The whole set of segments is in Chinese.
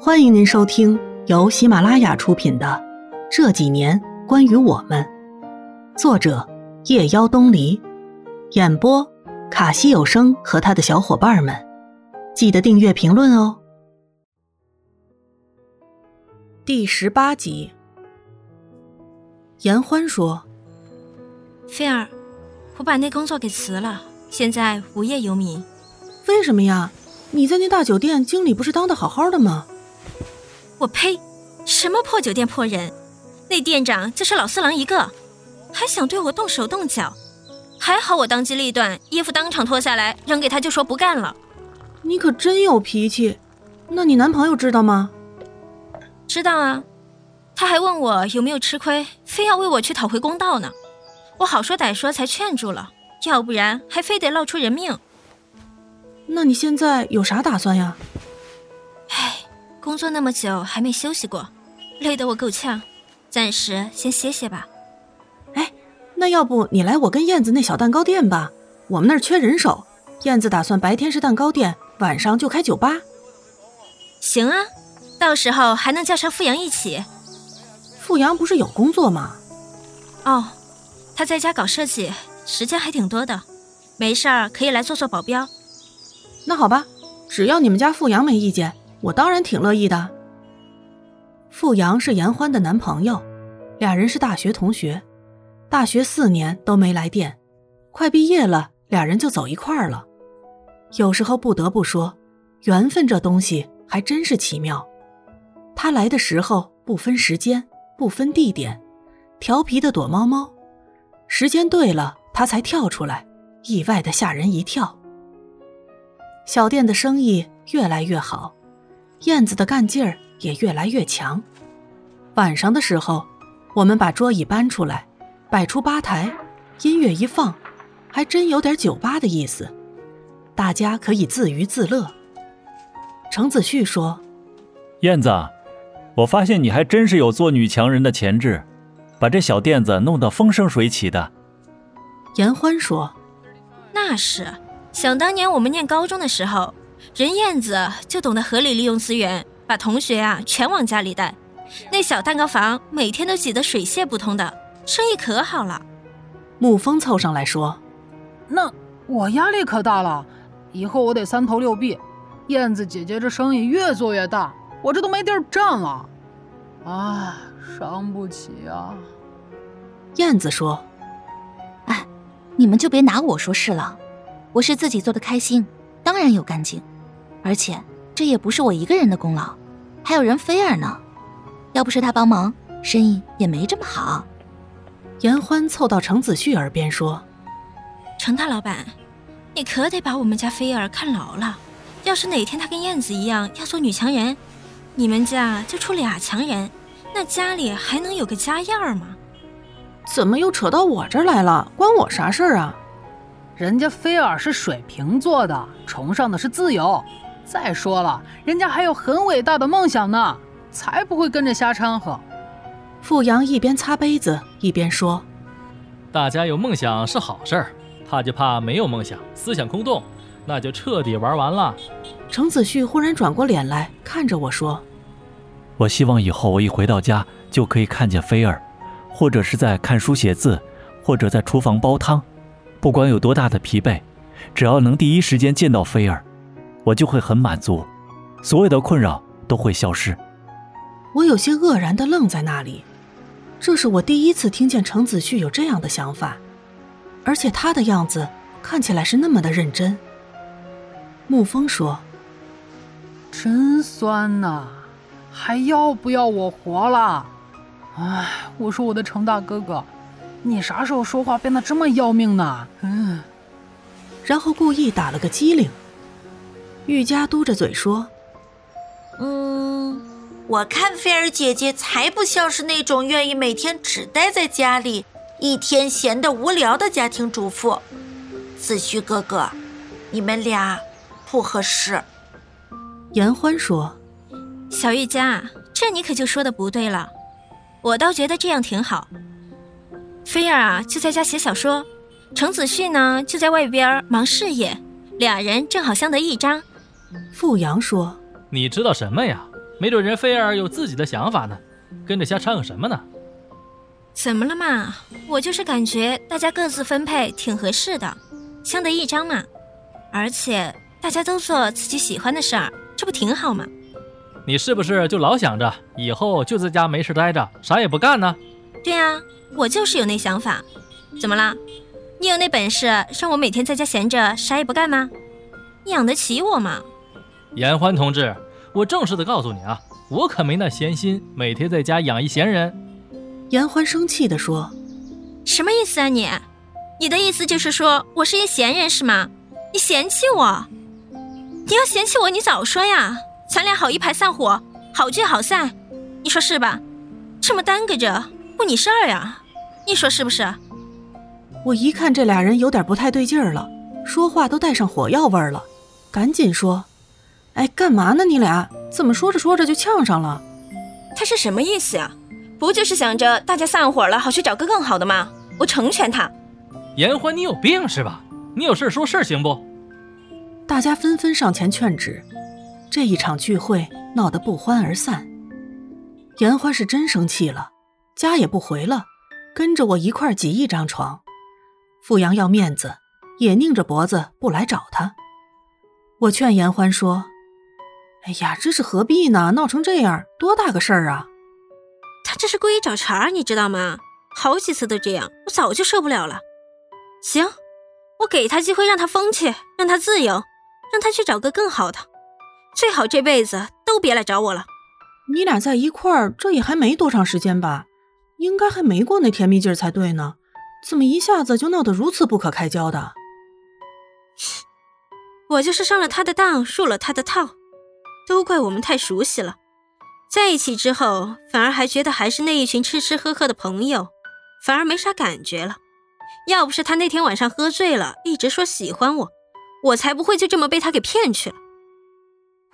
欢迎您收听由喜马拉雅出品的《这几年关于我们》，作者夜妖东篱，演播卡西有声和他的小伙伴们。记得订阅、评论哦。第十八集，严欢说：“菲儿，我把那工作给辞了，现在无业游民。为什么呀？你在那大酒店经理不是当的好好的吗？”我呸！什么破酒店破人？那店长就是老四郎一个，还想对我动手动脚。还好我当机立断，衣服当场脱下来扔给他，就说不干了。你可真有脾气。那你男朋友知道吗？知道啊，他还问我有没有吃亏，非要为我去讨回公道呢。我好说歹说才劝住了，要不然还非得闹出人命。那你现在有啥打算呀？工作那么久还没休息过，累得我够呛，暂时先歇歇吧。哎，那要不你来我跟燕子那小蛋糕店吧，我们那儿缺人手。燕子打算白天是蛋糕店，晚上就开酒吧。行啊，到时候还能叫上富阳一起。富阳不是有工作吗？哦，他在家搞设计，时间还挺多的，没事儿可以来做做保镖。那好吧，只要你们家富阳没意见。我当然挺乐意的。付阳是严欢的男朋友，俩人是大学同学，大学四年都没来电，快毕业了，俩人就走一块儿了。有时候不得不说，缘分这东西还真是奇妙。他来的时候不分时间，不分地点，调皮的躲猫猫；时间对了，他才跳出来，意外的吓人一跳。小店的生意越来越好。燕子的干劲儿也越来越强。晚上的时候，我们把桌椅搬出来，摆出吧台，音乐一放，还真有点酒吧的意思。大家可以自娱自乐。程子旭说：“燕子，我发现你还真是有做女强人的潜质，把这小店子弄得风生水起的。”严欢说：“那是，想当年我们念高中的时候。”人燕子就懂得合理利用资源，把同学啊全往家里带。那小蛋糕房每天都挤得水泄不通的，生意可好了。沐风凑上来说：“那我压力可大了，以后我得三头六臂。燕子姐姐这生意越做越大，我这都没地儿站了。啊，伤不起啊。”燕子说：“哎，你们就别拿我说事了，我是自己做的开心，当然有干劲。”而且这也不是我一个人的功劳，还有人菲儿呢。要不是他帮忙，生意也没这么好。严欢凑到程子旭耳边说：“程大老板，你可得把我们家菲儿看牢了。要是哪天她跟燕子一样要做女强人，你们家就出俩强人，那家里还能有个家样吗？”怎么又扯到我这儿来了？关我啥事儿啊？人家菲儿是水瓶座的，崇尚的是自由。再说了，人家还有很伟大的梦想呢，才不会跟着瞎掺和。付阳一边擦杯子一边说：“大家有梦想是好事儿，怕就怕没有梦想，思想空洞，那就彻底玩完了。”程子旭忽然转过脸来看着我说：“我希望以后我一回到家就可以看见菲儿，或者是在看书写字，或者在厨房煲汤，不管有多大的疲惫，只要能第一时间见到菲儿。”我就会很满足，所有的困扰都会消失。我有些愕然的愣在那里，这是我第一次听见程子旭有这样的想法，而且他的样子看起来是那么的认真。沐风说：“真酸呐，还要不要我活了？哎，我说我的程大哥哥，你啥时候说话变得这么要命呢？”嗯，然后故意打了个机灵。玉佳嘟着嘴说：“嗯，我看菲儿姐姐才不像是那种愿意每天只待在家里，一天闲得无聊的家庭主妇。子虚哥哥，你们俩不合适。”严欢说：“小玉佳，这你可就说的不对了。我倒觉得这样挺好。菲儿啊，就在家写小说；程子旭呢，就在外边忙事业，俩人正好相得益彰。”傅阳说：“你知道什么呀？没准人菲儿有自己的想法呢，跟着瞎掺和什么呢？怎么了嘛？我就是感觉大家各自分配挺合适的，相得益彰嘛。而且大家都做自己喜欢的事儿，这不挺好吗？你是不是就老想着以后就在家没事待着，啥也不干呢？对啊，我就是有那想法。怎么了？你有那本事让我每天在家闲着啥也不干吗？你养得起我吗？严欢同志，我正式的告诉你啊，我可没那闲心，每天在家养一闲人。严欢生气地说：“什么意思啊你？你的意思就是说我是一闲人是吗？你嫌弃我？你要嫌弃我，你早说呀！咱俩好一拍散伙，好聚好散，你说是吧？这么耽搁着不你事儿呀？你说是不是？”我一看这俩人有点不太对劲儿了，说话都带上火药味儿了，赶紧说：“哎，干嘛呢？你俩怎么说着说着就呛上了？他是什么意思呀？”不就是想着大家散伙了，好去找个更好的吗？我成全他。严欢，你有病是吧？你有事说事行不？大家纷纷上前劝止，这一场聚会闹得不欢而散。严欢是真生气了，家也不回了，跟着我一块挤一张床。傅阳要面子，也拧着脖子不来找他。我劝严欢说：“哎呀，这是何必呢？闹成这样，多大个事儿啊！”他这是故意找茬，你知道吗？好几次都这样，我早就受不了了。行，我给他机会，让他疯去，让他自由，让他去找个更好的，最好这辈子都别来找我了。你俩在一块儿，这也还没多长时间吧？应该还没过那甜蜜劲儿才对呢，怎么一下子就闹得如此不可开交的？我就是上了他的当，入了他的套，都怪我们太熟悉了。在一起之后，反而还觉得还是那一群吃吃喝喝的朋友，反而没啥感觉了。要不是他那天晚上喝醉了，一直说喜欢我，我才不会就这么被他给骗去了。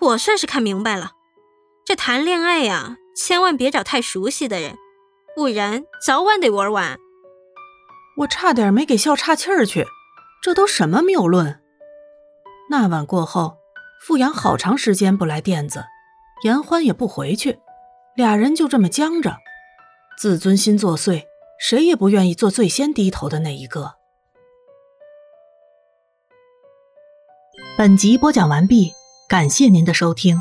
我算是看明白了，这谈恋爱呀，千万别找太熟悉的人，不然早晚得玩完。我差点没给笑岔气儿去，这都什么谬论？那晚过后，傅阳好长时间不来店子。严欢也不回去，俩人就这么僵着，自尊心作祟，谁也不愿意做最先低头的那一个。本集播讲完毕，感谢您的收听。